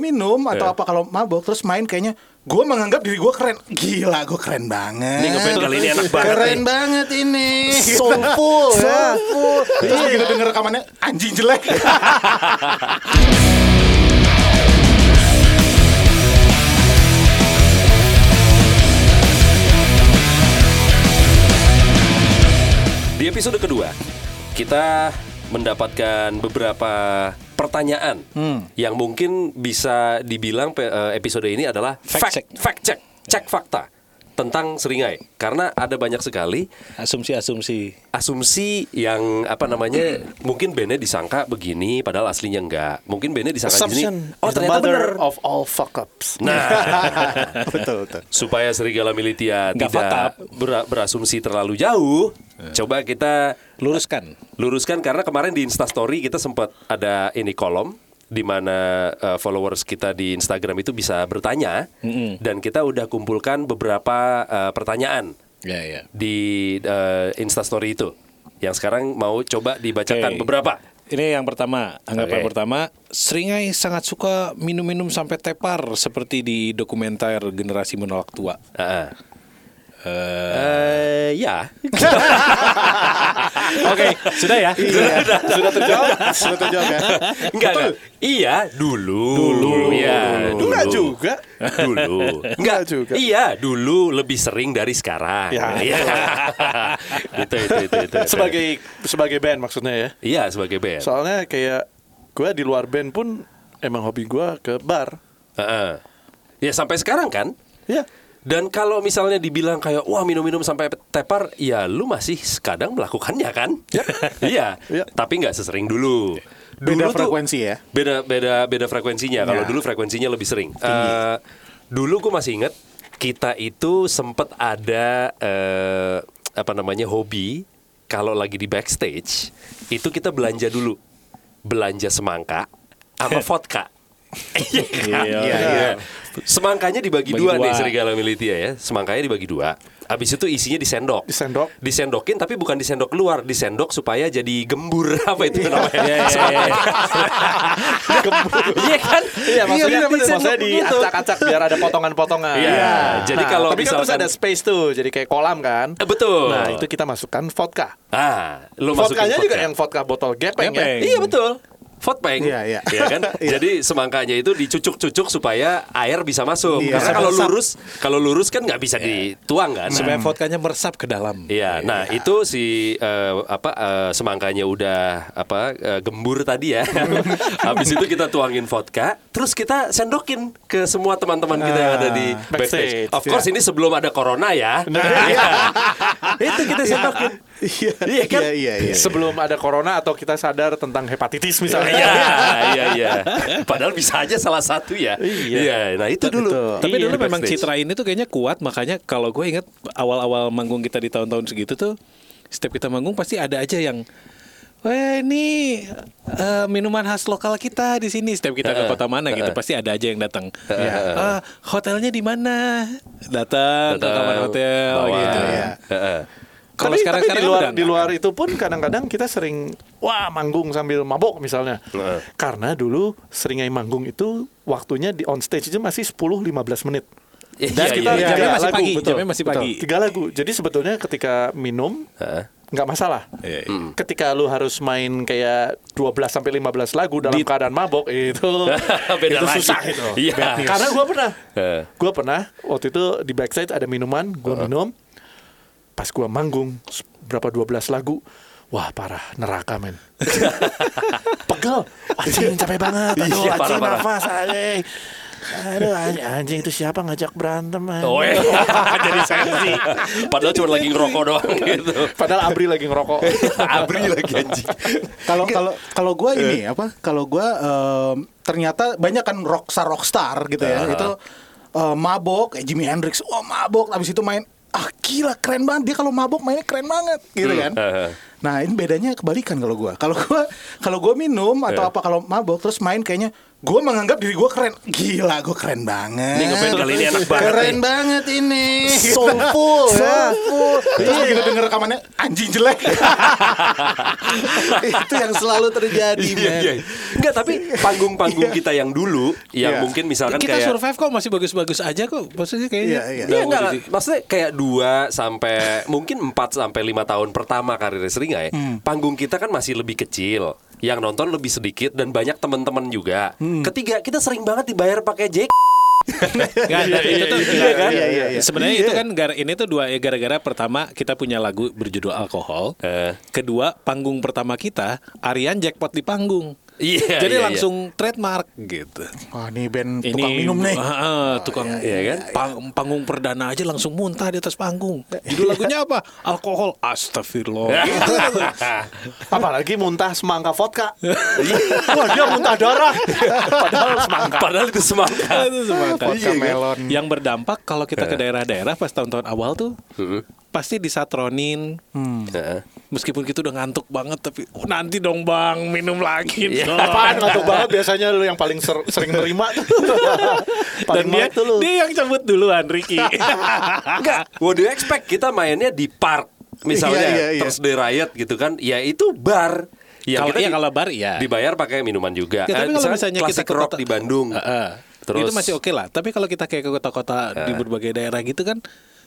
minum atau Iya. apa kalau mabok terus main kayaknya gue menganggap diri gue keren. Gila, gue keren banget. Ini ngeband kali ini enak banget Keren nih. banget ini. Soulful, ya. Soulful. Terus kita denger rekamannya anjing jelek. Di episode kedua, kita mendapatkan beberapa pertanyaan yang mungkin bisa dibilang eh, episode ini adalah Fact fact, check. fact check, cek fakta tentang seringai. Karena ada banyak sekali Asumsi-asumsi. asumsi yang apa namanya mungkin bandnya disangka begini padahal aslinya enggak. Mungkin bandnya disangka gini. Assumption Oh is the ternyata mother bener. of all fuck ups. Nah, betul, betul. supaya serigala militia Nggak tidak ber- berasumsi terlalu jauh, coba kita Luruskan. luruskan karena kemarin di Instastory kita sempat ada ini kolom di mana uh, followers kita di Instagram itu bisa bertanya dan kita udah kumpulkan beberapa uh, pertanyaan Ya, ya. di uh, Instastory itu yang sekarang mau coba dibacakan Oke. beberapa. Ini yang pertama, anggapan Oke. pertama, Seringai sangat suka minum-minum sampai tepar seperti di dokumenter Generasi Menolak Tua. Ah. Eh, Eh, ya. Oke, sudah ya. Iya, sudah terjawab. Sudah terjawab ya. Enggak. Iya, dulu. Dulu. Iya, dulu. Enggak juga. Dulu. Enggak juga. Iya, dulu lebih sering dari sekarang. Ya. Iya. itu, itu, itu, itu. sebagai sebagai band maksudnya ya. Iya, sebagai band. Soalnya kayak gue di luar band pun emang hobi gue ke bar. Heeh. Ya sampai sekarang kan? Ya. Dan kalau misalnya dibilang kayak wah minum-minum sampai tepar, ya lu masih kadang melakukannya kan? iya. Iya. Tapi nggak sesering dulu. Beda Dulu tuh- frekuensi ya. Beda beda beda frekuensinya. Kalau Ya. dulu frekuensinya lebih sering. Eh, dulu gue masih inget kita itu sempet ada eh, apa namanya hobi kalau lagi di backstage itu kita belanja dulu belanja semangka sama vodka. Iya kan? Iya, Iya. Semangkanya dibagi Bagi dua, dua. nih serigala militia ya. Semangkanya dibagi dua. Habis itu isinya disendok. Disendok. Disendokin tapi bukan disendok keluar, disendok supaya jadi gembur apa itu namanya? Iya, iya, iya. Iya kan? Iya maksudnya, Iya, maksudnya diacak-acak biar ada potongan-potongan. Iya, jadi Nah, kalau tapi kan terus misalkan- ada space tuh, jadi kayak kolam kan. Eh, betul. Nah itu kita masukkan vodka. Ah, lu masukin Vodkanya juga vodka. yang vodka botol gepeng, Gepeng. ya. Iya betul. Vodpeng, Iya, iya. kan? Jadi semangkanya itu dicucuk-cucuk supaya air bisa masuk. Iya. Karena kalau lurus, kalau lurus kan nggak bisa dituang kan. Supaya vodkanya meresap ke dalam. Iya, nah itu si eh, apa eh, semangkanya udah apa eh, gembur tadi ya. Habis itu kita tuangin vodka, terus kita sendokin ke semua teman-teman kita yang ada di Ah, backstage. backstage, Of course ini sebelum ada corona ya. Iya. itu kita sendokin. Iya, Iya kan? Iya, iya, iya. Sebelum ada corona atau kita sadar tentang hepatitis misalnya. Iya, iya, iya. Padahal bisa aja salah satu ya. Iya. Nah itu dulu. Tapi Iya, dulu di memang citra ini tuh kayaknya kuat makanya kalau gue inget awal-awal manggung kita di tahun-tahun segitu tuh setiap kita manggung pasti ada aja yang Wah ini eh, minuman khas lokal kita di sini. Setiap kita ke kota mana gitu pasti ada aja yang datang. Ah, hotelnya di mana? Datang ke kamar hotel Bawa. gitu. Iya. Kalau sekarang tapi sekarang di luar di luar itu pun kadang-kadang kita sering wah manggung sambil mabok misalnya. Heeh. Karena dulu seringai manggung itu waktunya di on stage itu masih 10-15 menit. Iya, Dan kita iya, jamnya tiga masih lagu, pagi, betul, jamnya masih betul. pagi. Tiga lagu. Jadi sebetulnya ketika minum Heeh. nggak masalah. Iya, iya. Hmm. Ketika lu harus main kayak 12 sampai 15 lagu dalam Di- keadaan mabok itu Beda itu lagi. susah itu. Iya. Karena gua pernah Heeh. Gua pernah waktu itu di backstage ada minuman, gua minum. Pas gua manggung berapa 12 lagu, wah parah neraka men. Pegel, anjing capek banget. Aduh, Iya, anjing nafas anjing. Aduh anjing, anjing itu siapa ngajak berantem anjing. Oh, iya. jadi sensi. Padahal cuma lagi ngerokok doang gitu. Padahal Abri lagi ngerokok. Abri lagi anjing. Kalau kalau kalau gue ini apa? Kalau gue em, ternyata banyak kan rockstar rockstar gitu ya. Ah. Itu eh, mabok kayak Jimi Hendrix. Wah mabok. Habis itu main. Ah gila keren banget dia kalau mabok mainnya keren banget gitu kan. Heeh. Nah ini bedanya kebalikan kalau gue. Kalau gue kalau gue minum atau Eh. apa kalau mabok terus main kayaknya gue menganggap diri gue keren. Gila, gue keren banget. Ini ngeband kali ini enak banget Keren nih. banget ini. Soulful ya. Soulful. Terus begitu denger rekamannya anjing jelek. itu yang selalu terjadi, Iya, iya. Enggak, tapi panggung-panggung kita yang dulu yang Iya. mungkin misalkan kita kayak survive kok masih bagus-bagus aja kok. Maksudnya kayaknya. Iya, iya. udah Iya enggak, maksudnya kayak dua sampai mungkin 4 sampai lima tahun pertama karir Seringai, panggung kita kan masih lebih kecil, yang nonton lebih sedikit dan banyak teman-teman juga. Ketiga, kita sering banget dibayar pakai Jack. Itu tuh Iya kan? Iya, iya, iya. Sebenarnya itu kan gara ini tuh dua ya gara-gara pertama kita punya lagu berjudul alkohol. Eh. Kedua panggung pertama kita Aryan jackpot di panggung. Iya, Jadi iya, langsung trademark gitu. Wah, ini band Ini tukang minum nih. Ah, tukang Iya kan? pang- panggung perdana aja langsung muntah di atas panggung. Judul lagunya apa? Alkohol. Astagfirullah. Gitu. Apalagi muntah semangka vodka. Wah dia muntah darah. Padahal semangka. Padahal itu semangka. Itu semangka. Vodka melon. Yang berdampak kalau kita ke daerah-daerah pas tahun-tahun awal tuh pasti disatronin. Heeh. Meskipun kita udah ngantuk banget tapi oh, nanti dong bang minum lagi. Iya. dong. Apaan ngantuk banget biasanya lu yang paling ser- sering nerima. Dan dia, tuh lu. dia yang cabut duluan Ricky. Enggak, what do you expect? Kita mainnya di park misalnya Iya, iya, iya. terus di riot gitu kan, ya itu bar. Ya, Kalau- kita iya, di- kalau bar, iya. Dibayar pakai minuman juga. Ya, tapi Eh, kalau misalnya kita ke rock kota- di Bandung. Heeh. Terus itu masih oke lah. Tapi kalau kita kayak ke kota-kota di berbagai daerah gitu kan,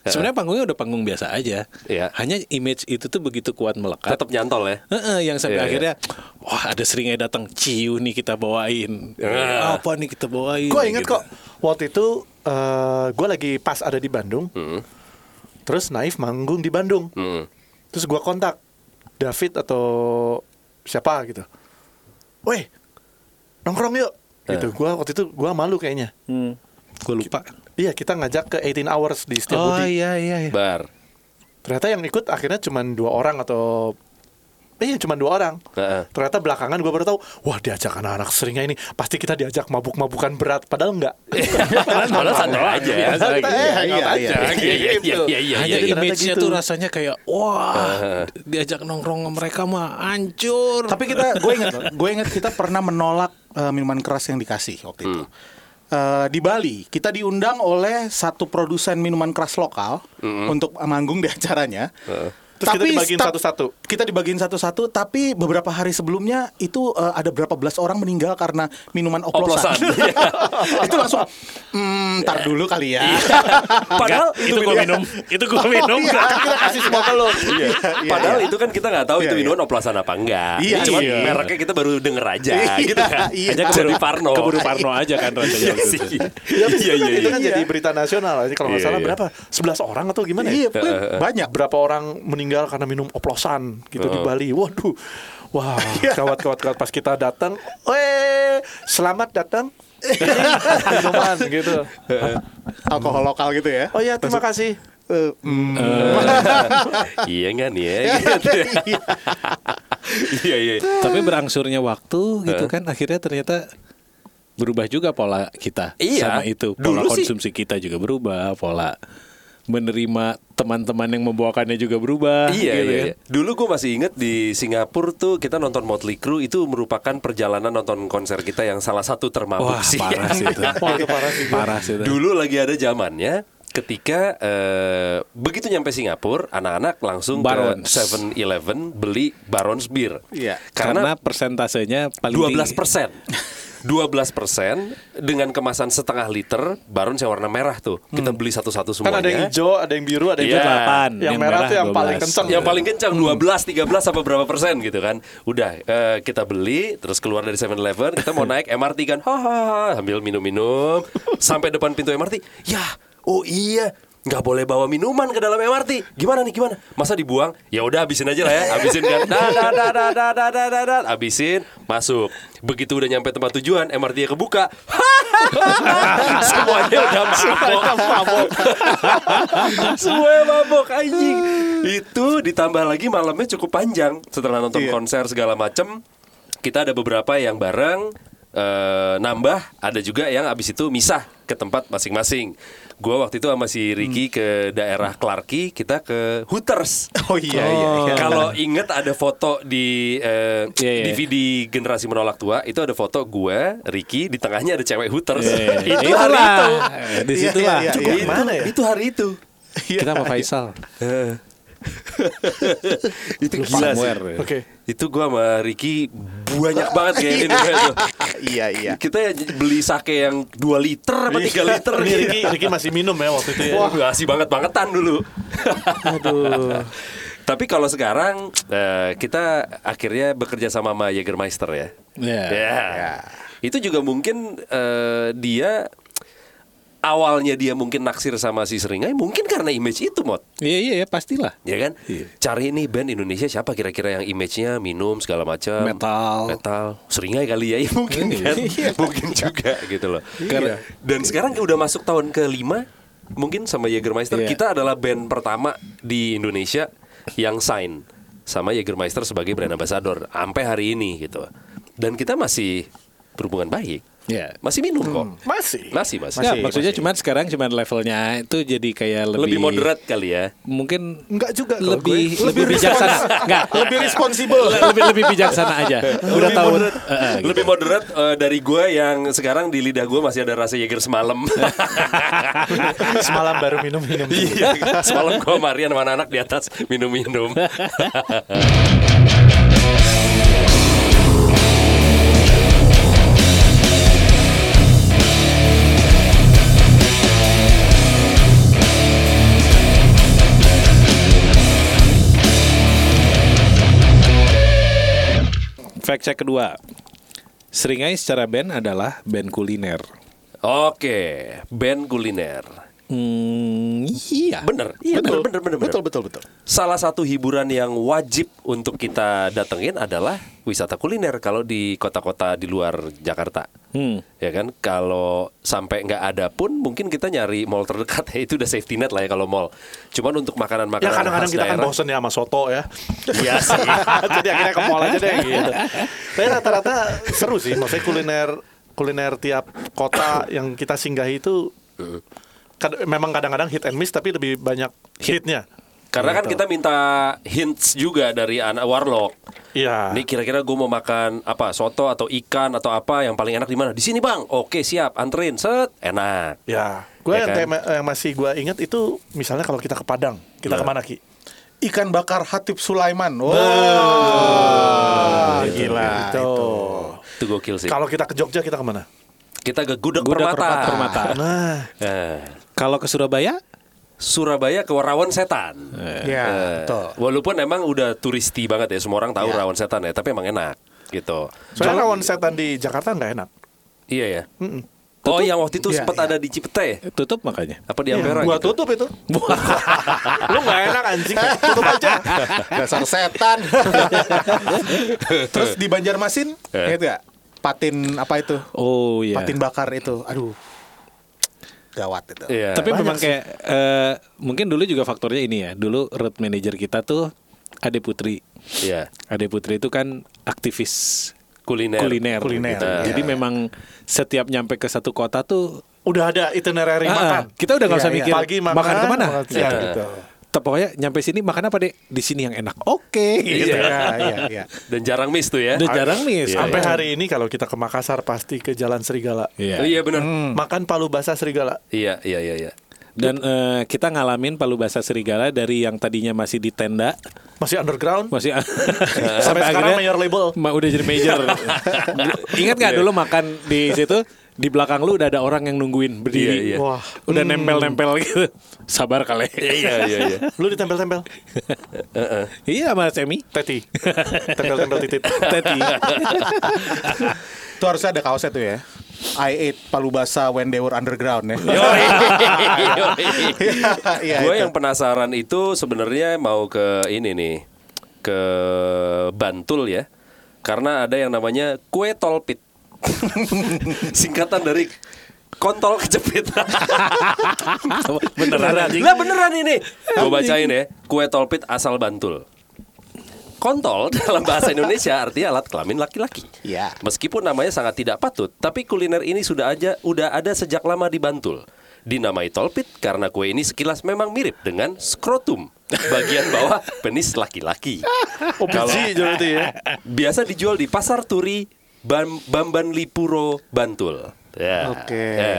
sebenarnya panggungnya udah panggung biasa aja. Iya. Hanya image itu tuh begitu kuat melekat. tetap nyantol ya. Heeh, yang sampai Iya, iya. akhirnya wah ada seringai datang ciu nih kita bawain Ah. apa nih kita bawain Gue inget gitu. kok waktu itu gue lagi pas ada di Bandung. Terus Naif manggung di Bandung. Hmm. Terus gue kontak David atau siapa gitu. Weh, nongkrong yuk. Gitu. Gua waktu itu gua malu kayaknya. hmm, gue lupa Iya, kita ngajak ke 18 hours di oh Setiabudi. iya iya, iya. Bar. Ternyata yang ikut akhirnya cuma dua orang atau Eh, cuma dua orang. Heeh. Ternyata belakangan gue baru tahu, wah diajak anak-anak seringai ini, pasti kita diajak mabuk-mabukan berat. Padahal enggak. Padahal santai aja ya. Santai, Iya, iya, aja, Iya, iya, iya, iya, iya, hanya iya. image-nya gitu. tuh rasanya kayak wah diajak nongkrong sama mereka mah hancur Tapi kita, gue inget, gue inget kita pernah menolak eh, minuman keras yang dikasih waktu itu. Eh, di Bali. Kita diundang oleh satu produsen minuman keras lokal untuk manggung di acaranya. Terus kita dibagiin satu-satu. Kita dibagiin satu-satu, tapi beberapa hari sebelumnya itu eh, ada berapa belas orang meninggal karena minuman oplosan. Oplosan, iya. itu langsung, hmm, ntar dulu kali ya. Padahal itu gue minum itu gue minum kita kasih semua ke lo. Iya, Padahal iya. itu kan kita nggak tahu Iya, itu iya. minuman oplosan apa enggak. Iya, Cuma iya. mereknya kita baru denger aja Iya, gitu kan. iya. hanya keburu Parno. keburu Parno aja kan rasanya Iya itu. Ya, Iya, itu kan, iya, itu iya. kan jadi berita nasional. Jadi kalau nggak Iya, salah iya. berapa? 11 orang atau gimana Iya, ya? pokoknya banyak. Berapa orang meninggal karena minum oplosan gitu di Bali. Waduh. Wah, kawat kawat kawat pas kita datang, "Weh, selamat datang." Minuman gitu. Alkohol lokal gitu ya. Oh iya, terima kasih. Eh, mm. Iya nggak nih ya? Gitu. Iya iya. tapi berangsurnya waktu gitu kan akhirnya ternyata berubah juga pola kita Iya. sama itu pola Dulu sih- konsumsi kita juga berubah pola menerima teman-teman yang membawakannya juga berubah Iya, gitu iya, kan. iya. Dulu gue masih inget di Singapura tuh kita nonton Motley Crue itu merupakan perjalanan nonton konser kita yang salah satu termabuk wah sih. parah sih itu Wah, itu parah sih. parah sih itu. Dulu lagi ada zamannya ketika eh, begitu nyampe Singapura, anak-anak langsung Barons. ke 7-Eleven beli Barons Beer. Iya. karena Karena persentasenya paling 12 tinggi. persen. 12 persen dengan kemasan setengah liter Barons yang warna merah tuh. Kita beli satu-satu Kan semuanya. ada yang hijau, ada yang biru, ada yang putih. Delapan, Yang, yang merah, merah tuh yang 12. paling kenceng. Yang paling kencang 12, 13 apa berapa persen gitu kan. Udah eh, kita beli terus keluar dari 7-Eleven, kita mau naik MRT kan. Hahaha, sambil minum-minum sampai depan pintu MRT. Ya, oh iya, nggak boleh bawa minuman ke dalam MRT. Gimana nih gimana? Masa dibuang? Ya udah habisin aja lah ya. Habisin kan. Dah. Habisin, masuk. Begitu udah nyampe tempat tujuan, MRT-nya kebuka. Semuanya udah mabok. Semuanya mabok anjing. Itu ditambah lagi malamnya cukup panjang setelah nonton Iya. konser segala macem. Kita ada beberapa yang bareng eh, nambah, ada juga yang abis itu misah ke tempat masing-masing. Gua waktu itu sama si Ricky ke daerah Clarky, kita ke Hooters. Oh iya iya iya. Kalau inget ada foto di eh, Iya, iya. DVD generasi menolak tua itu ada foto gue, Ricky di tengahnya ada cewek Hooters. Iya, iya. itu Itulah. hari itu. Eh, Di Iya, situlah. iya, iya, Itu, iya. Mana ya? itu hari itu. Kita sama Faisal. itu gila sih. Oke. Itu gua sama Ricky banyak banget kayak ini itu. Iya iya. Kita ya beli sake yang 2 liter apa 3 liter Ini Ricky, Ricky masih minum ya waktu itu ya. Wah, ngasih banget-bangetan dulu. Aduh. Tapi kalau sekarang eh, kita akhirnya bekerja sama sama Jägermeister ya. Iya. Ya. Itu juga mungkin eh, dia awalnya dia mungkin naksir sama si Seringai mungkin karena image itu mod. Iya iya ya, pastilah. Ya kan? Cari nih band Indonesia siapa kira-kira yang image-nya minum segala macam. Metal. Metal. Seringai kali ya, ya mungkin kan. mungkin juga gitu loh. Karena- Dan sekarang udah masuk tahun kelima mungkin sama Jägermeister Iya. kita adalah band pertama di Indonesia yang sign sama Jägermeister sebagai brand ambassador sampai hari ini gitu. Dan kita masih berhubungan baik. Iya. Masih minum kok. Masih. Masih, masih. Nggak, Masih, maksudnya masih. cuman sekarang cuman levelnya itu jadi kayak lebih Lebih moderat kali ya. Mungkin Enggak juga lebih gue. lebih bijaksana. Enggak, Lebih responsibel. lebih lebih bijaksana aja. Udah lebih tahu. moderat, eh, gitu. lebih moderat eh, dari gue yang sekarang di lidah gue masih ada rasa Jager semalam. Semalam baru minum-minum. Iya, semalam gue Marian sama anak-anak di atas minum-minum. Fact check kedua. Seringai secara band adalah band kuliner. Oke, band kuliner. Hmm, iya. Bener, iya bener, bener, bener, bener. Betul betul betul. Salah satu hiburan yang wajib untuk kita datengin adalah wisata kuliner kalau di kota-kota di luar Jakarta. Hmm. Ya kan, kalau sampai nggak ada pun mungkin kita nyari mall terdekat ya itu udah safety net lah ya kalau mall. Cuman untuk makanan-makanan Ya kadang-kadang kita kan daerah- bosen ya sama soto ya. Iya sih. Jadi akhirnya ke mall aja deh gitu. Tapi rata-rata seru sih. Maksudnya kuliner kuliner tiap kota yang kita singgahi itu kad- memang kadang-kadang hit and miss tapi lebih banyak hitnya. Karena kan Gitu. kita minta hints juga dari anak warlock. Iya. Ini kira-kira gue mau makan apa soto atau ikan atau apa yang paling enak di mana? Di sini bang. Oke siap, anterin set, enak. Ya, gue Ya yang, kan? yang masih gue ingat itu misalnya kalau kita ke Padang, kita Nah. ke mana ki? Ikan bakar Hatip Sulaiman. Wah, gila Gitu. itu. Itu gokil sih. Kalau kita ke Jogja kita ke mana? Kita ke Gudeg, Gudeg Permata. Permata. Nah, Eh, Kalau ke Surabaya? Surabaya ke Rawan Setan. Ya, Eh, betul. walaupun emang udah turisti banget ya, semua orang tahu Ya. Rawan Setan ya, tapi emang enak gitu. soalnya rawon setan di Jakarta nggak enak. Iya ya. Mm-mm. Oh, yang waktu itu Iya, sempat iya. ada di Cipete ya? Tutup makanya. Apa di Ampera Gua gitu? tutup itu. Lu nggak enak anjing, tutup aja. Dasar setan. Terus di Banjarmasin, Eh. inget gak? Patin apa itu? Oh iya. Patin bakar itu. Aduh. Gawat itu. Iya. Tapi Banyak memang sih. kayak eh, mungkin dulu juga faktornya ini ya. Dulu road manager kita tuh Ade Putri. Iya. Ade Putri itu kan aktivis Kuliner. kuliner. Kuliner, gitu. iya. Jadi memang setiap nyampe ke satu kota tuh Udah ada itinerary Ah, makan. kita udah nggak usah Iya, mikir iya. Pagi makan, makan ke mana. makan Ya, siang. gitu. Pokoknya nyampe sini makan apa deh? Di sini yang enak. Oke. Gitu. Iya, iya, iya. Dan jarang miss tuh ya. Udah jarang nih. Iya, Sampai iya. hari ini kalau kita ke Makassar pasti ke Jalan Serigala. Iya. Oh, iya benar. Makan palu basah Serigala. Iya, iya, iya, iya. Dan eh, kita ngalamin palu basah serigala dari yang tadinya masih di tenda, Masih underground. masih Sampai sekarang mayor label. Ma, udah jadi major. Ingat nggak dulu makan di situ di belakang lu udah ada orang yang nungguin berdiri. Iya, iya. Wah. Udah nempel-nempel gitu. Sabar kali. Iya, iya, iya. Lu ditempel-tempel. iya sama Semi. Teti. Tempel-tempel titit. Teti. Itu harusnya ada kaosnya tuh ya. I ate palu basah when they were underground ya. Iya, Gue itu. yang penasaran itu sebenarnya mau ke ini nih ke Bantul ya, karena ada yang namanya kue tolpit, singkatan dari kontol kejepit. Beneran anjing. Lah beneran ini. Gue bacain ya, kue tolpit asal Bantul. Kontol dalam bahasa Indonesia artinya alat kelamin laki-laki. Iya. Meskipun namanya sangat tidak patut, tapi kuliner ini sudah aja udah ada sejak lama di Bantul. Dinamai tolpit karena kue ini sekilas memang mirip dengan skrotum, bagian bawah penis laki-laki. Oh, biji jadi ya. Biasa dijual di Pasar Turi, Bam Bamban Lipuro, Bantul. Ya. Oke. Ya.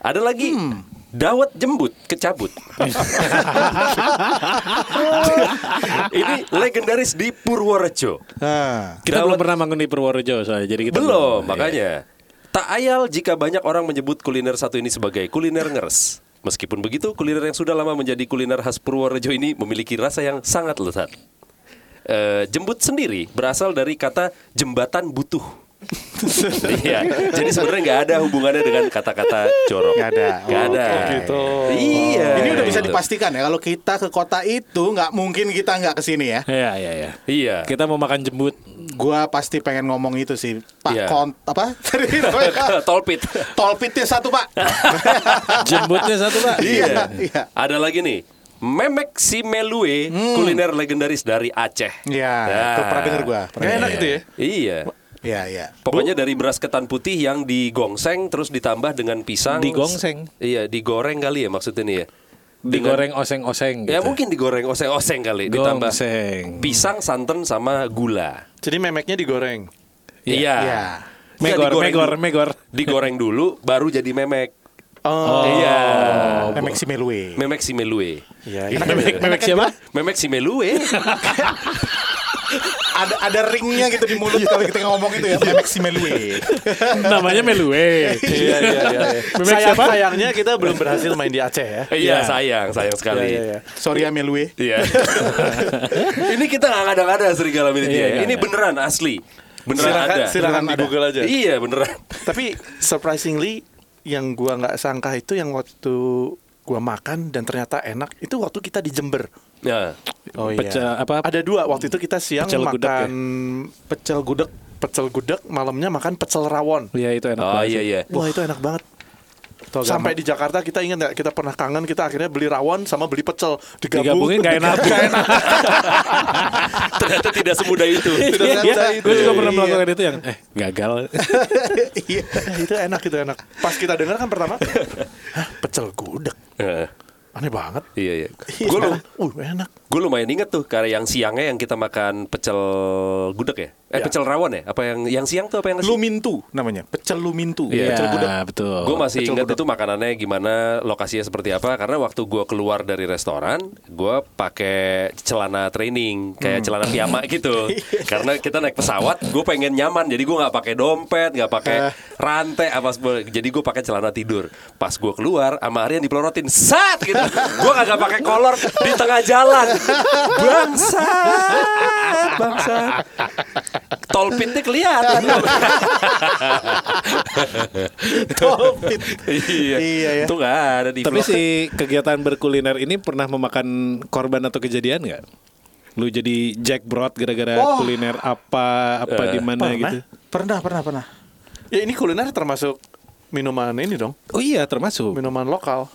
Ada lagi dawet jembut kecabut. Ini legendaris di Purworejo. Nah, Kita Dawet- belum pernah manggung di Purworejo soalnya. Jadi kita Belum, Iya. makanya. Tak ayal jika banyak orang menyebut kuliner satu ini sebagai kuliner ngeres. Meskipun begitu, kuliner yang sudah lama menjadi kuliner khas Purworejo ini memiliki rasa yang sangat lezat. Eh, jembut sendiri berasal dari kata jembatan butuh. Iya, jadi sebenarnya nggak ada hubungannya dengan kata-kata jorok. Nggak ada. Nggak ada. Oh, gitu. Iya. ini udah bisa gitu. dipastikan ya kalau kita ke kota itu nggak mungkin kita nggak ke sini ya. Iya, iya, iya. Iya. Kita mau makan jembut. Gua pasti pengen ngomong itu sih, Pak Iya. Kont apa? Tolpit. Tolpitnya satu Pak. Jembutnya satu, Pak. Iya, iya. Ada lagi nih. Memek si Melue, kuliner legendaris dari Aceh. Iya, Nah. tuh pernah denger gua. Pernah Gak enak itu ya. Iya. Iya, iya. Pokoknya dari beras ketan putih yang digongseng terus ditambah dengan pisang. Digongseng? Iya, digoreng kali ya maksudnya nih ya. Dengan- Digoreng oseng-oseng gitu. Ya mungkin digoreng oseng-oseng kali ditambah Gongseng. pisang, santan sama gula. Jadi memeknya digoreng. Iya. Iya. Nggak, Megor, digoreng megor, megor. Digoreng dulu baru jadi memek. Oh, Iya. Memek si Melue. Memek si Melue. iya. Memek, memek siapa? Memek si Melue. ada ada ringnya gitu di mulut kalau kita ngomong itu ya Memek si Melue. Namanya Melue. Iya, iya, iya. Memek Sayang, siapa? sayangnya kita belum berhasil main di Aceh ya. Iya, sayang, sayang sekali. Iya, iya, iya. Sorry ya Melue. Iya. ini kita nggak ngada-ngada serigala milik Iya, dia. iya, Ini iya. beneran asli. Beneran Silakan, ada. silakan di ada. Google aja. Iya, beneran. Tapi surprisingly yang gua nggak sangka itu yang waktu gua makan dan ternyata enak itu waktu kita di Jember. Nah, Oh Pecel iya. apa? Ada dua waktu itu kita siang Pecel gudeg ya? makan Pecel gudeg. pecel gudeg, malamnya makan pecel rawon. Iya itu enak oh banget. iya iya. Wah itu enak banget. Sampai di Jakarta kita ingat nggak kita pernah kangen kita akhirnya beli rawon sama beli pecel digabung. Digabungin gak enak. Ternyata tidak semudah itu. Tidak Iya, semudah itu. gue juga pernah Iya. melakukan itu yang eh gagal. Iya. Ya, itu enak itu enak. Pas kita dengar kan pertama, Hah, pecel gudeg. Heeh. Aneh banget. Iya iya. Gue lu, Uh, enak. gue lumayan inget tuh karena yang siangnya yang kita makan pecel gudeg ya. Eh Ya. pecel rawon ya? Apa yang yang siang tuh apa yang nasi? Lumintu namanya. Pecel Lumintu. Iya, Pecel gudeg. betul. Gue masih Pecel ingat gudeg. itu makanannya gimana, lokasinya seperti apa. Karena waktu gue keluar dari restoran, gue pakai celana training, kayak celana piyama gitu. Karena kita naik pesawat, gue pengen nyaman, jadi gue nggak pakai dompet, nggak pakai rantai apa. Jadi gue pakai celana tidur. Pas gue keluar, sama Aryan dipelorotin, sat gitu. Gue kagak pakai kolor di tengah jalan. Bangsat, bangsat. Tolpitnya kelihatan. Tolpit. iya. Iya, ya. Itu nggak ada di Tapi vlog. si kegiatan berkuliner ini pernah memakan korban atau kejadian nggak? Lu jadi Jack Brot gara-gara Oh. kuliner apa apa Eh, di mana gitu? Pernah, pernah, pernah. Ya ini kuliner termasuk minuman ini dong, Oh iya termasuk. minuman lokal.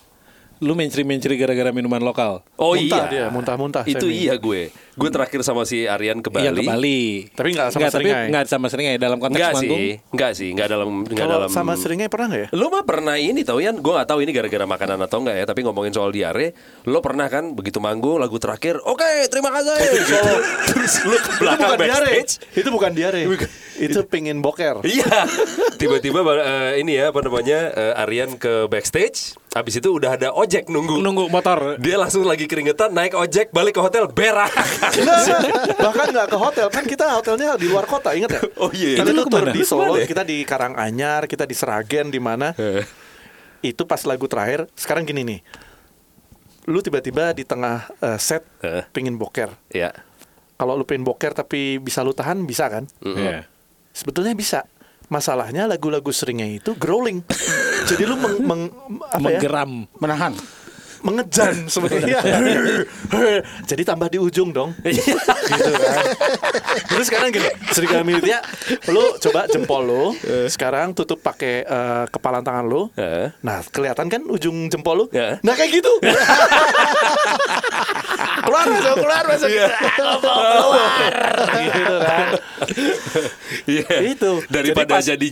Lu mencuri-mencuri gara-gara minuman lokal. Oh Muntah iya, dia, muntah-muntah, Itu semi. iya gue. Gue terakhir sama si Aryan ke Bali. Yang ke Bali. Tapi nggak sama Nggak, tapi seringai. nggak sama seringai dalam konteks Enggak manggung. sih, enggak sih, enggak dalam enggak Kalau dalam sama seringai pernah nggak ya? Lo mah pernah ini tau Yan, gue gak tahu ini gara-gara makanan atau enggak ya Tapi ngomongin soal diare Lo pernah kan begitu manggung lagu terakhir Oke terima kasih gitu. Terus lo ke Itu belakang bukan diare. Itu bukan diare. Itu pingin boker. Iya Tiba-tiba eh, ini ya apa namanya eh, Aryan ke backstage Habis itu udah ada ojek nunggu Nunggu motor. Dia langsung lagi keringetan naik ojek balik ke hotel berak Bahkan nggak ke hotel kan kita hotelnya di luar kota inget ya? Oh iya. Kan Itu tur di Solo, ke mana ya? kita di Karanganyar, kita di Seragen di mana? itu pas lagu terakhir. Sekarang gini nih, lu tiba-tiba di tengah eh, set Eh. pingin boker. Ya Kalau lu pengen boker tapi bisa lu tahan bisa kan? Iya. Sebetulnya bisa. Masalahnya lagu-lagu seringnya itu growling. Jadi lu meng, meng- apa ya? Menggeram. Menahan. Mengejan sebetulnya. Jadi tambah di ujung dong. gitu kan. Terus sekarang gini, serigala militnya lu coba jempol lu, sekarang tutup pakai eh, kepala tangan lu. Heeh. Nah, kelihatan kan ujung jempol lu? Nah, kayak gitu. Keluar besok keluar besok Iya. Aku mau keluar gitu kan Iya. Itu. Daripada Jadi pas- jadi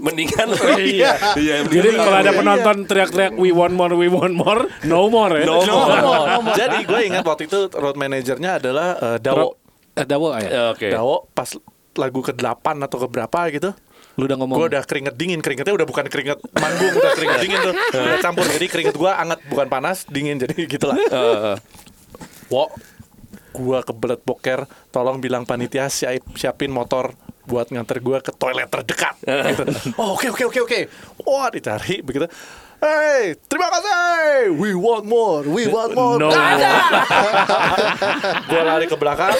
mendingan Iya. Iya, Jadi kalau ada iya, penonton teriak-teriak we want more, we want more, no more ya. No No more. more. Jadi gue ingat waktu itu road manajernya adalah eh, Dawo. Eh, Dawo ya. Ya, Oke. Dawo pas lagu ke-8 atau ke berapa gitu. Lu udah ngomong. Gue udah keringet dingin, keringetnya udah bukan keringet manggung, udah keringet dingin tuh, udah campur. Jadi keringet gue anget, bukan panas, dingin. Jadi gitulah. Heeh. Wo, gue kebelet boker, tolong bilang panitia siap, siapin motor buat nganter gue ke toilet terdekat. Gitu. Oh oke oke oke oke. Wah dicari begitu. Hey, terima kasih. We want more, we want more. No gue lari ke belakang,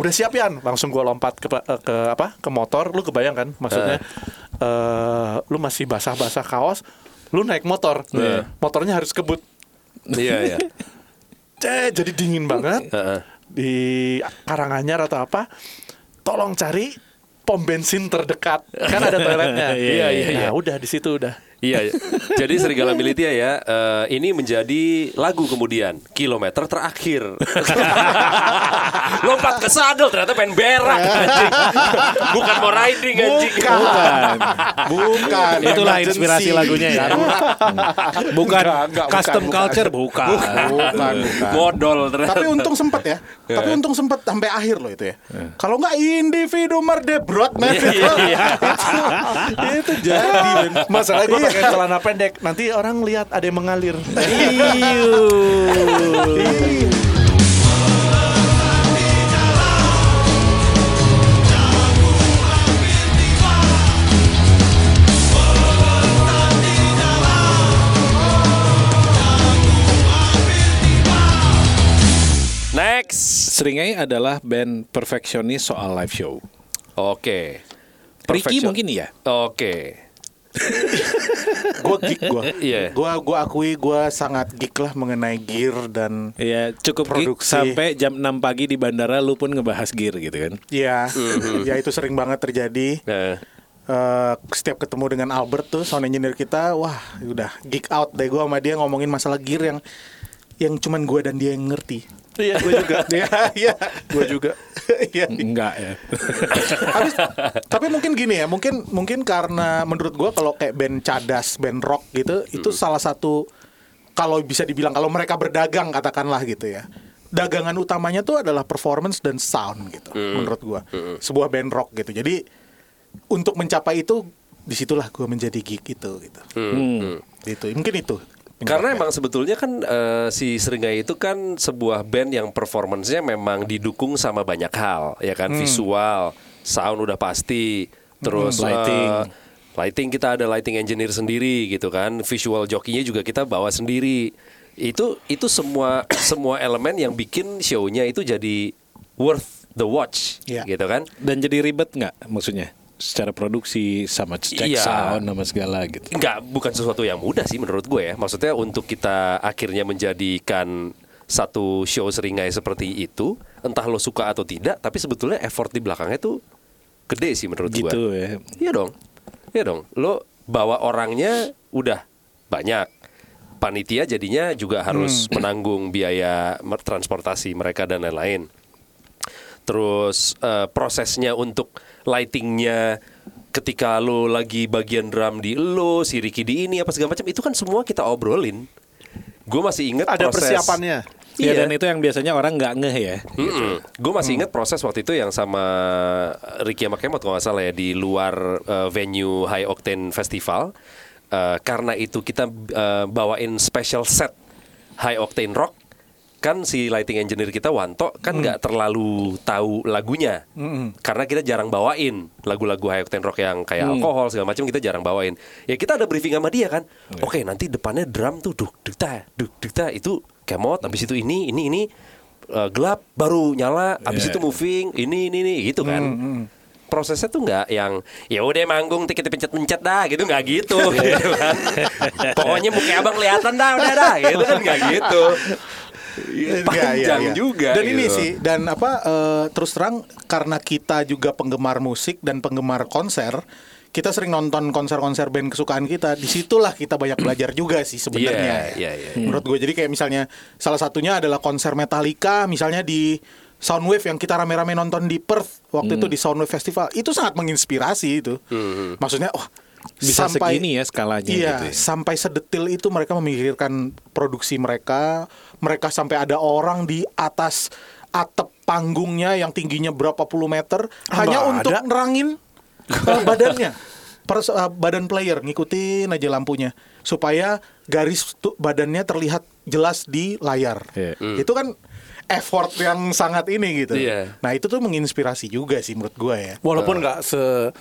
udah siap Yan. Langsung gue lompat ke, ke apa? Ke motor. Lu kebayang kan? Maksudnya, eh, lu masih basah-basah kaos, lu naik motor, Iya. motornya harus kebut. Iya, iya. Eh, jadi dingin banget Heeh. di Karanganyar atau apa tolong cari pom bensin terdekat kan ada toiletnya Iya, iya, iya. nah udah di situ udah Iya, jadi Serigala Militia ya, eh, ini menjadi lagu kemudian kilometer terakhir. Lompat ke sadel ternyata pengen berak anjing. Bukan mau riding anjing. Bukan. Bukan. Itulah Emergency. inspirasi lagunya ya. Bukan Enggak, enggak, custom bukan, culture bukan. Bukan, bukan. Modal ternyata. Tapi untung sempet ya. Tapi untung sempet sampai akhir loh itu ya. Kalau nggak individu merdebrot. Iya, iya. itu, itu jadi masalahnya gue pakai celana pendek nanti orang lihat ada yang mengalir Next. Seringai adalah band perfeksionis soal live show. Oke. Ricky Perfection. mungkin iya. Oke. Gue geek gue. Iya. Gue gua akui gue sangat geek lah mengenai gear dan Iya, cukup geek Produksi. sampai jam 6 pagi di bandara lu pun ngebahas gear gitu kan. ya, Mhm. ya itu sering banget terjadi. Nah, Eh, setiap ketemu dengan Albert tuh sound engineer kita, wah udah geek out deh gue sama dia ngomongin masalah gear yang yang cuman gue dan dia yang ngerti. iya gue juga Iya, iya. gue juga Iya. Enggak ya. tapi, tapi mungkin gini ya, mungkin mungkin karena menurut gua kalau kayak band cadas, band rock gitu, itu salah satu kalau bisa dibilang kalau mereka berdagang katakanlah gitu ya. Dagangan utamanya tuh adalah performance dan sound gitu, menurut gua. Sebuah band rock gitu. Jadi untuk mencapai itu di situlah gua menjadi geek itu gitu. Hmm. Gitu. Mungkin itu. Karena emang sebetulnya kan eh, si Seringai itu kan sebuah band yang performancenya memang didukung sama banyak hal, ya kan visual, sound udah pasti, terus Hmm, lighting. eh, lighting kita ada lighting engineer sendiri gitu kan, visual jokinya juga kita bawa sendiri. Itu itu semua semua elemen yang bikin show-nya itu jadi worth the watch, Iya. gitu kan? Dan jadi ribet nggak maksudnya? Secara produksi sama cek Iya. sound sama segala gitu. Enggak, bukan sesuatu yang mudah sih menurut gue ya. Maksudnya untuk kita akhirnya menjadikan satu show seringai seperti itu, entah lo suka atau tidak, tapi sebetulnya effort di belakangnya tuh gede sih menurut gue. Gitu ya. Iya dong. Iya dong. Lo bawa orangnya udah banyak. Panitia jadinya juga harus menanggung biaya transportasi mereka dan lain-lain. Terus eh, prosesnya untuk lightingnya ketika lo lagi bagian drum di lo, si Ricky di ini apa segala macam itu kan semua kita obrolin. Gue masih ingat ada proses. persiapannya Iya Iya. dan itu yang biasanya orang nggak ngeh ya. Gue masih ingat proses waktu itu yang sama Ricky sama Kemot kalau nggak salah ya di luar eh, venue High Octane Festival. Eh, karena itu kita eh, bawain special set High Octane Rock. Kan si lighting engineer kita Wanto kan nggak terlalu tahu lagunya. Karena kita jarang bawain lagu-lagu High Octane Rock yang kayak alkohol segala macam kita jarang bawain. Ya kita ada briefing sama dia kan. Oke, nanti depannya drum tuh duk dukta, duk dukta itu kemot habis itu ini ini ini eh, gelap baru nyala habis Iya. itu moving ini ini ini gitu kan prosesnya tuh nggak yang ya udah manggung tiket pencet pencet dah gitu nggak gitu, gitu kan. pokoknya muka abang kelihatan dah udah dah gitu kan nggak gitu Iya, panjang iya, iya. juga Dan ini gitu. sih dan apa eh, terus terang karena kita juga penggemar musik dan penggemar konser, kita sering nonton konser-konser band kesukaan kita. Di situlah kita banyak belajar juga sih sebenarnya. Iya, iya, iya. Menurut gue jadi kayak misalnya salah satunya adalah konser Metallica, misalnya di Soundwave yang kita rame-rame nonton di Perth waktu itu di Soundwave Festival itu sangat menginspirasi itu. Maksudnya, wah Bisa segini ya skalanya Iya, gitu ya. sampai sedetil itu mereka memikirkan produksi mereka. Mereka sampai ada orang di atas atap panggungnya yang tingginya berapa puluh meter hanya Nggak untuk ada. nerangin uh, badannya. Pers- uh, badan player ngikutin aja lampunya supaya garis badannya terlihat jelas di layar. Iya. Itu kan effort yang sangat ini gitu. Iya. Nah, itu tuh menginspirasi juga sih menurut gue ya. Walaupun nggak se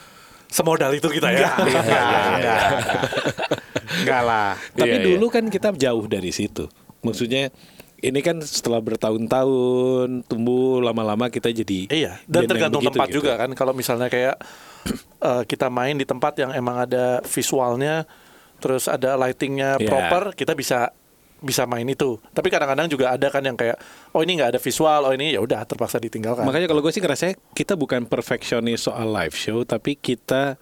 semodal itu kita ya. Enggak, enggak, enggak. Enggak lah. Tapi Iya, dulu kan kita jauh dari situ. Maksudnya ini kan setelah bertahun-tahun tumbuh lama-lama kita jadi Iya, dan tergantung begitu tempat gitu. juga kan. Kalau misalnya kayak eh, kita main di tempat yang emang ada visualnya, terus ada lightingnya Iya. proper, kita bisa bisa main itu. Tapi kadang-kadang juga ada kan yang kayak, oh ini nggak ada visual, oh ini ya udah terpaksa ditinggalkan. Makanya kalau gue sih ngerasa kita bukan perfeksionis soal live show, tapi kita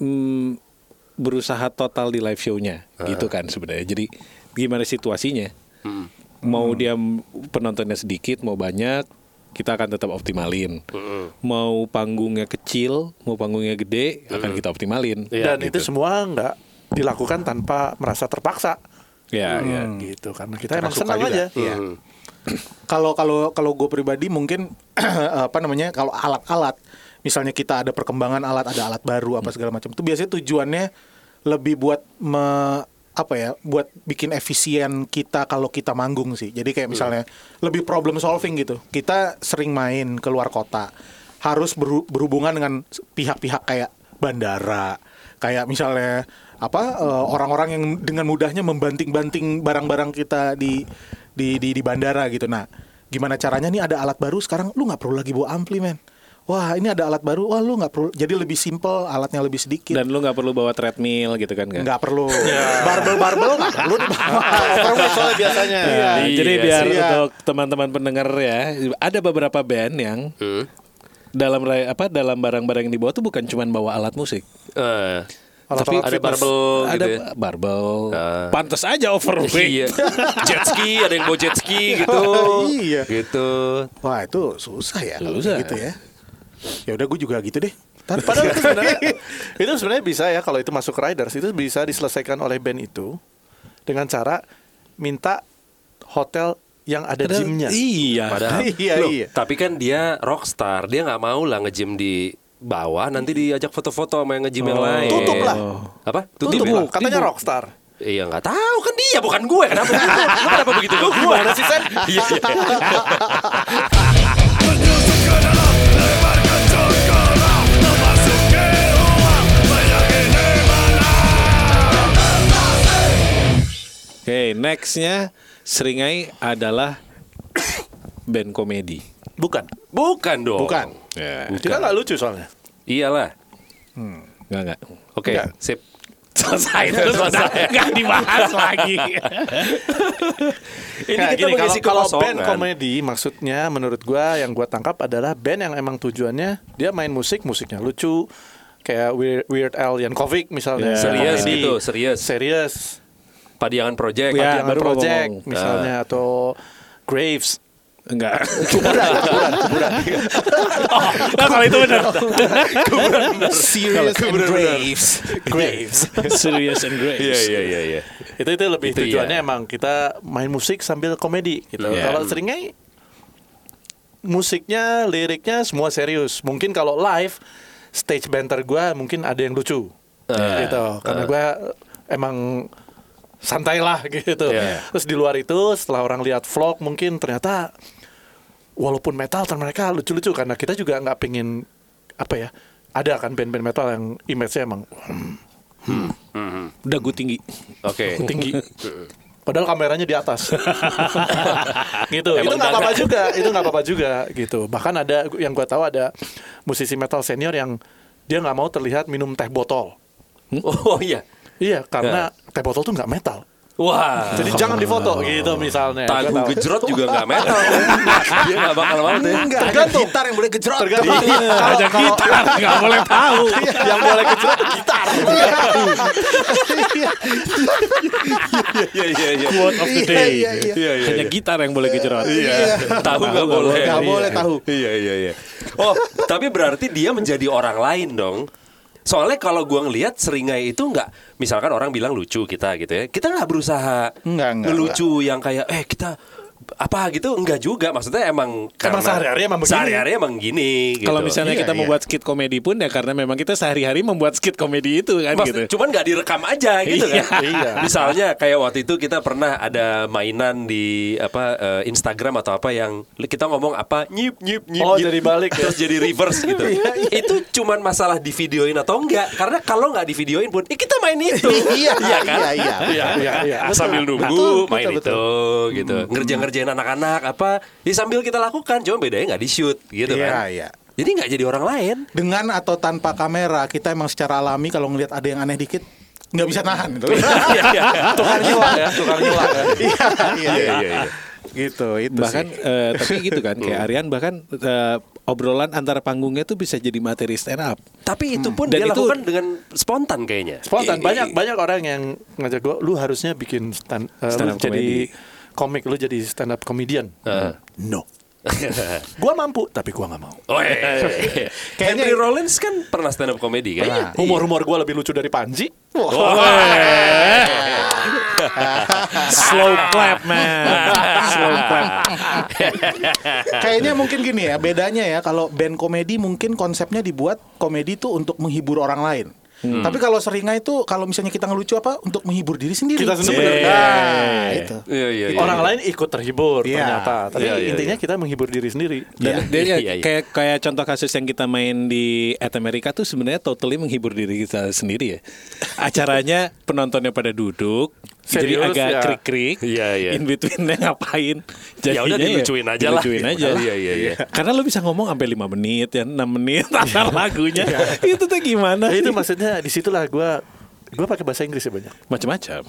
mm, berusaha total di live show-nya, gitu kan sebenarnya. Jadi gimana situasinya? Mau dia penontonnya sedikit, mau banyak, kita akan tetap optimalin. Mau panggungnya kecil, mau panggungnya gede, akan kita optimalin. Iya, dan itu semua nggak dilakukan tanpa merasa terpaksa. Ya, ya. Gitu karena kita emang suka senang juga. aja. Iya. Kalau kalau kalau gue pribadi mungkin apa namanya kalau alat-alat misalnya kita ada perkembangan alat ada alat baru apa segala macam itu biasanya tujuannya lebih buat me, apa ya buat bikin efisien kita kalau kita manggung sih jadi kayak misalnya lebih problem solving gitu kita sering main ke luar kota harus berhu- berhubungan dengan pihak-pihak kayak bandara kayak misalnya apa eh, orang-orang yang dengan mudahnya membanting-banting barang-barang kita di di di, di bandara gitu. Nah, gimana caranya nih ada alat baru sekarang lu nggak perlu lagi bawa ampli men. Wah ini ada alat baru, wah lu nggak perlu. Jadi lebih simple, alatnya lebih sedikit. Dan lu nggak perlu bawa treadmill gitu kan? nggak perlu. Barbel-barbel nggak perlu dibawa. Soalnya biasanya. Iya. Nah, jadi Iya biar. Iya. untuk teman-teman pendengar ya, ada beberapa band yang Hmm. dalam apa dalam barang-barang yang dibawa tuh bukan cuma bawa alat musik. Eh, Tapi ada barbel ada gitu ya. barbel. Ah. Pantas aja overweight. Iya. jet ski, ada yang bawa jet ski gitu. Iya. Gitu. Wah itu susah ya kalau Susah. gitu ya. Ya udah gue juga gitu deh. Padahal itu sebenarnya itu sebenarnya bisa ya kalau itu masuk riders itu bisa diselesaikan oleh band itu dengan cara minta hotel yang ada Padahal- gymnya. Iya. Padahal, Iya, Loh, iya. tapi kan dia rockstar, dia nggak mau lah nge-gym di bawah, nanti diajak foto-foto sama yang nge-gym yang lain. Tutup lah. Apa? Tutup ya? lah. Katanya rockstar. Iya nggak tahu kan dia bukan gue kenapa begitu? Kenapa begitu gue? Gimana sih Sen? Iya. iya. Oke, nextnya Seringai adalah band komedi. Bukan. Bukan dong. Bukan. Ya. Kita nggak lucu soalnya. Iyalah. Nggak nggak. Oke, Enggak. sip. Selesai terus udah nggak dibahas lagi. Ini Nah, kita gini, kalau, mengisi kalau kekosongan. band komedi maksudnya menurut gua yang gua tangkap adalah band yang emang tujuannya dia main musik musiknya lucu kayak Weird, Weird Al Yankovic misalnya Ya. Serius Komedi. gitu, serius. serius Padiangan Project. Ya, Padiangan Project ngomong. misalnya atau Graves Enggak. nah, kalau itu benar Serious and Graves. Graves Serious and Grace. Iya iya iya iya. itu itu lebih Itu tujuannya iya. emang kita main musik sambil komedi gitu Iya. kalau seringnya musiknya liriknya semua serius mungkin kalau live stage banter gua mungkin ada yang lucu Ah. gitu karena gua emang santai lah gitu Iya. terus di luar itu setelah orang lihat vlog mungkin ternyata walaupun metal ternyata mereka lucu-lucu karena kita juga nggak pengen apa ya ada kan band-band metal yang image-nya emang Dagu tinggi. Oke. tinggi. Padahal kameranya di atas. gitu. itu Emang nggak apa-apa juga. Itu nggak apa-apa juga gitu. Bahkan ada yang gua tahu ada musisi metal senior yang dia nggak mau terlihat minum teh botol. Oh iya. Iya, karena teh botol tuh nggak metal. Wah. Jadi jangan difoto gitu misalnya. Tahu gejrot juga nggak metal. Dia nggak bakal mau deh. Enggak, hanya gitar yang boleh gejrot. Tergantung. Ada gitar nggak boleh tahu. yang boleh kecil gitar. Iya iya iya. Quote of the day. Iya, iya, iya. Iya iya. Hanya gitar yang boleh kejerot. Iya. Tahu nggak boleh. Nggak boleh tahu. Iya iya iya. Oh, tapi berarti dia menjadi orang lain dong. Soalnya kalau gua ngelihat seringai itu nggak, misalkan orang bilang lucu kita gitu ya, kita nggak berusaha Nggak, nggak, ngelucu yang kayak eh kita apa gitu enggak juga maksudnya emang karena sehari-hari emang begini. sehari-hari emang gini gitu. Kalau misalnya Iya, kita iya. membuat skit komedi pun ya karena memang kita sehari-hari membuat skit komedi itu kan Maksud- gitu. cuman nggak direkam aja gitu kan. Iya. Misalnya kayak waktu itu kita pernah ada mainan di apa eh, Instagram atau apa yang kita ngomong apa nyip nyip nyip. Oh, nyip, jadi balik ya? Terus jadi reverse gitu. itu cuman masalah di videoin atau enggak. Karena kalau nggak di videoin pun eh, kita main itu. Iya, kan? iya, iya. Iya, iya, iya. Sambil nunggu Betul, main betul, itu gitu. Ngerjain-ngerjain anak-anak apa ya sambil kita lakukan cuma bedanya nggak di shoot gitu Iya, kan. iya. Jadi nggak jadi orang lain. Dengan atau tanpa kamera, kita emang secara alami kalau ngelihat ada yang aneh dikit nggak bisa nahan gitu. Iya, iya, iya. Tukar nyela ya, tukar nyela ya. Iya, iya, Iya. Gitu, itu bahkan sih. eh, tapi gitu kan kayak Aryan bahkan eh, obrolan antara panggungnya tuh bisa jadi materi stand up. Tapi itu pun Dan dia itu- lakukan dengan spontan kayaknya. Spontan I- banyak i- banyak orang yang ngajak gua, lu harusnya bikin stand, uh, Stand up jadi komik, lu jadi stand up comedian. Heeh. No. gua mampu, tapi gua nggak mau. Oh, iya. Henry Rollins kan pernah stand up comedy kan? Nah, Humor-humor gua lebih lucu dari Panji. Slow clap man. Slow clap. Kayaknya mungkin gini ya, bedanya ya kalau band komedi mungkin konsepnya dibuat komedi tuh untuk menghibur orang lain. Tapi kalau seringai itu kalau misalnya kita ngelucu apa untuk menghibur diri sendiri. Kita sendiri. Nah, Yeah. itu. Iya, iya, iya. Orang lain ikut terhibur Iya. ternyata, tapi Iya, iya, intinya kita menghibur diri sendiri. Dan Iya, dia iya, iya. kayak kayak contoh kasus yang kita main di At America tuh sebenarnya totally menghibur diri kita sendiri ya. Acaranya penontonnya pada duduk, jadi Serius, agak ya. krik-krik. Iya, iya. In betweennya ngapain? Ya udah Jadinya dilucuin aja lah. dilucuin aja. Iya, iya, iya. Karena lu bisa ngomong sampai 5 menit ya, 6 menit antar lagunya. itu tuh gimana? Ya, itu sih? maksudnya di situlah gua gua pakai bahasa Inggris ya banyak. macam-macam.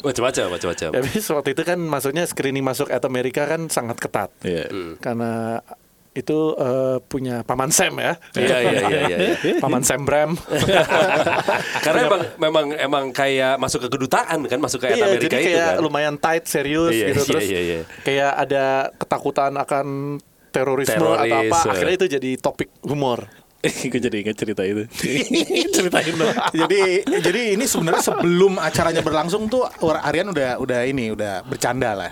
Macam-macam, macam-macam. Ya, Habis waktu itu kan maksudnya screening masuk at Amerika kan sangat ketat. Iya. Karena itu eh, punya paman Sam ya. Iya, iya, iya, iya, iya. paman Sam Bram. Karena emang memang emang kayak masuk ke kedutaan kan, masuk ke iya, Amerika jadi itu kayak kan. lumayan tight, serius Iya, gitu iya, terus. iya, iya. Kayak ada ketakutan akan terorisme Teroris, atau apa. eh. Akhirnya itu jadi topik humor. Gue jadi ingat cerita itu. Ceritain dong. jadi jadi ini sebenarnya sebelum acaranya berlangsung tuh Aryan udah udah ini udah bercanda lah.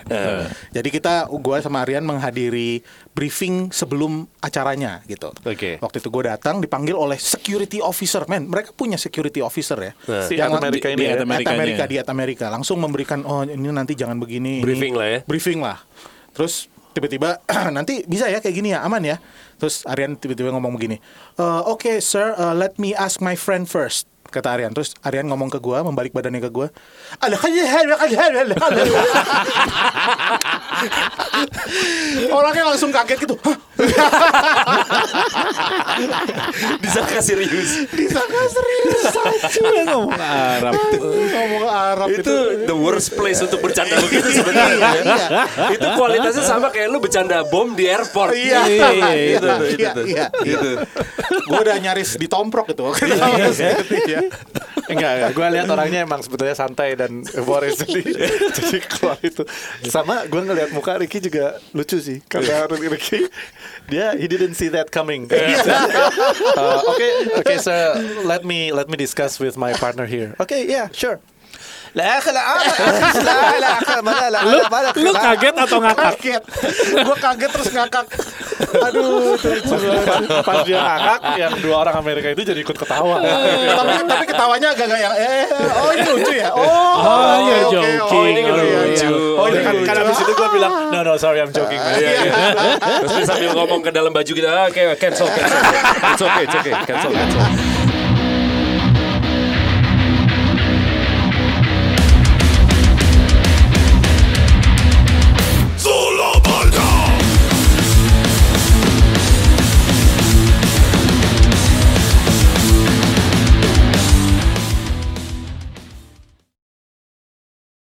Jadi kita gua sama Aryan menghadiri briefing sebelum acaranya gitu. Oke. Waktu itu gue datang dipanggil oleh security officer, men. Mereka punya security officer ya. Si Yang Amerika ini di ya. Amerikanya. Amerika di Amerika langsung memberikan oh ini nanti jangan begini. ini." Briefing lah ya. Briefing lah. Terus tiba-tiba nanti bisa ya kayak gini ya aman ya. Terus Aryan tiba-tiba ngomong begini. "Eh, Oke sir, uh, let me ask my friend first. Kata Aryan. Terus Aryan ngomong ke gua, membalik badannya ke gua. Orangnya langsung kaget gitu. Disangka serius. Disangka serius aja ngomong Arab. ngomong Arab itu the worst place untuk bercanda begitu sebenarnya. Iya, itu kualitasnya sama kayak lu bercanda bom di airport. Iya, Iya, iya, iya, iya, itu, itu, iya, itu. iya, Gitu. Gue udah nyaris ditomprok itu. Iya. Enggak, enggak. Gue lihat orangnya emang sebetulnya santai dan humoris jadi jadi keluar itu. Sama gue ngelihat muka Ricky juga lucu sih. Karena Ricky dia he didn't see that coming. Uh, Oke, oke, so let me let me discuss with my partner here. Oke, yeah, sure. Eh, ah, eh, lah lah lah lah mana lu lu kaget atau ngakak? kaget. Gue kaget terus ngakak. Aduh pas dia ngakak yang dua orang Amerika itu jadi ikut ketawa. Oh, iya, iya. Tapi tapi ketawanya agak kayak eh, eh oh ini lucu ya? Oh oh iya oh, joking. oh ini gitu ya, oh, lucu. Iya. oh ini kan kan abis itu gue bilang no no sorry I'm joking terus sambil ngomong ke dalam baju kita ah kayak cancel cancel. It's okay it's okay cancel cancel.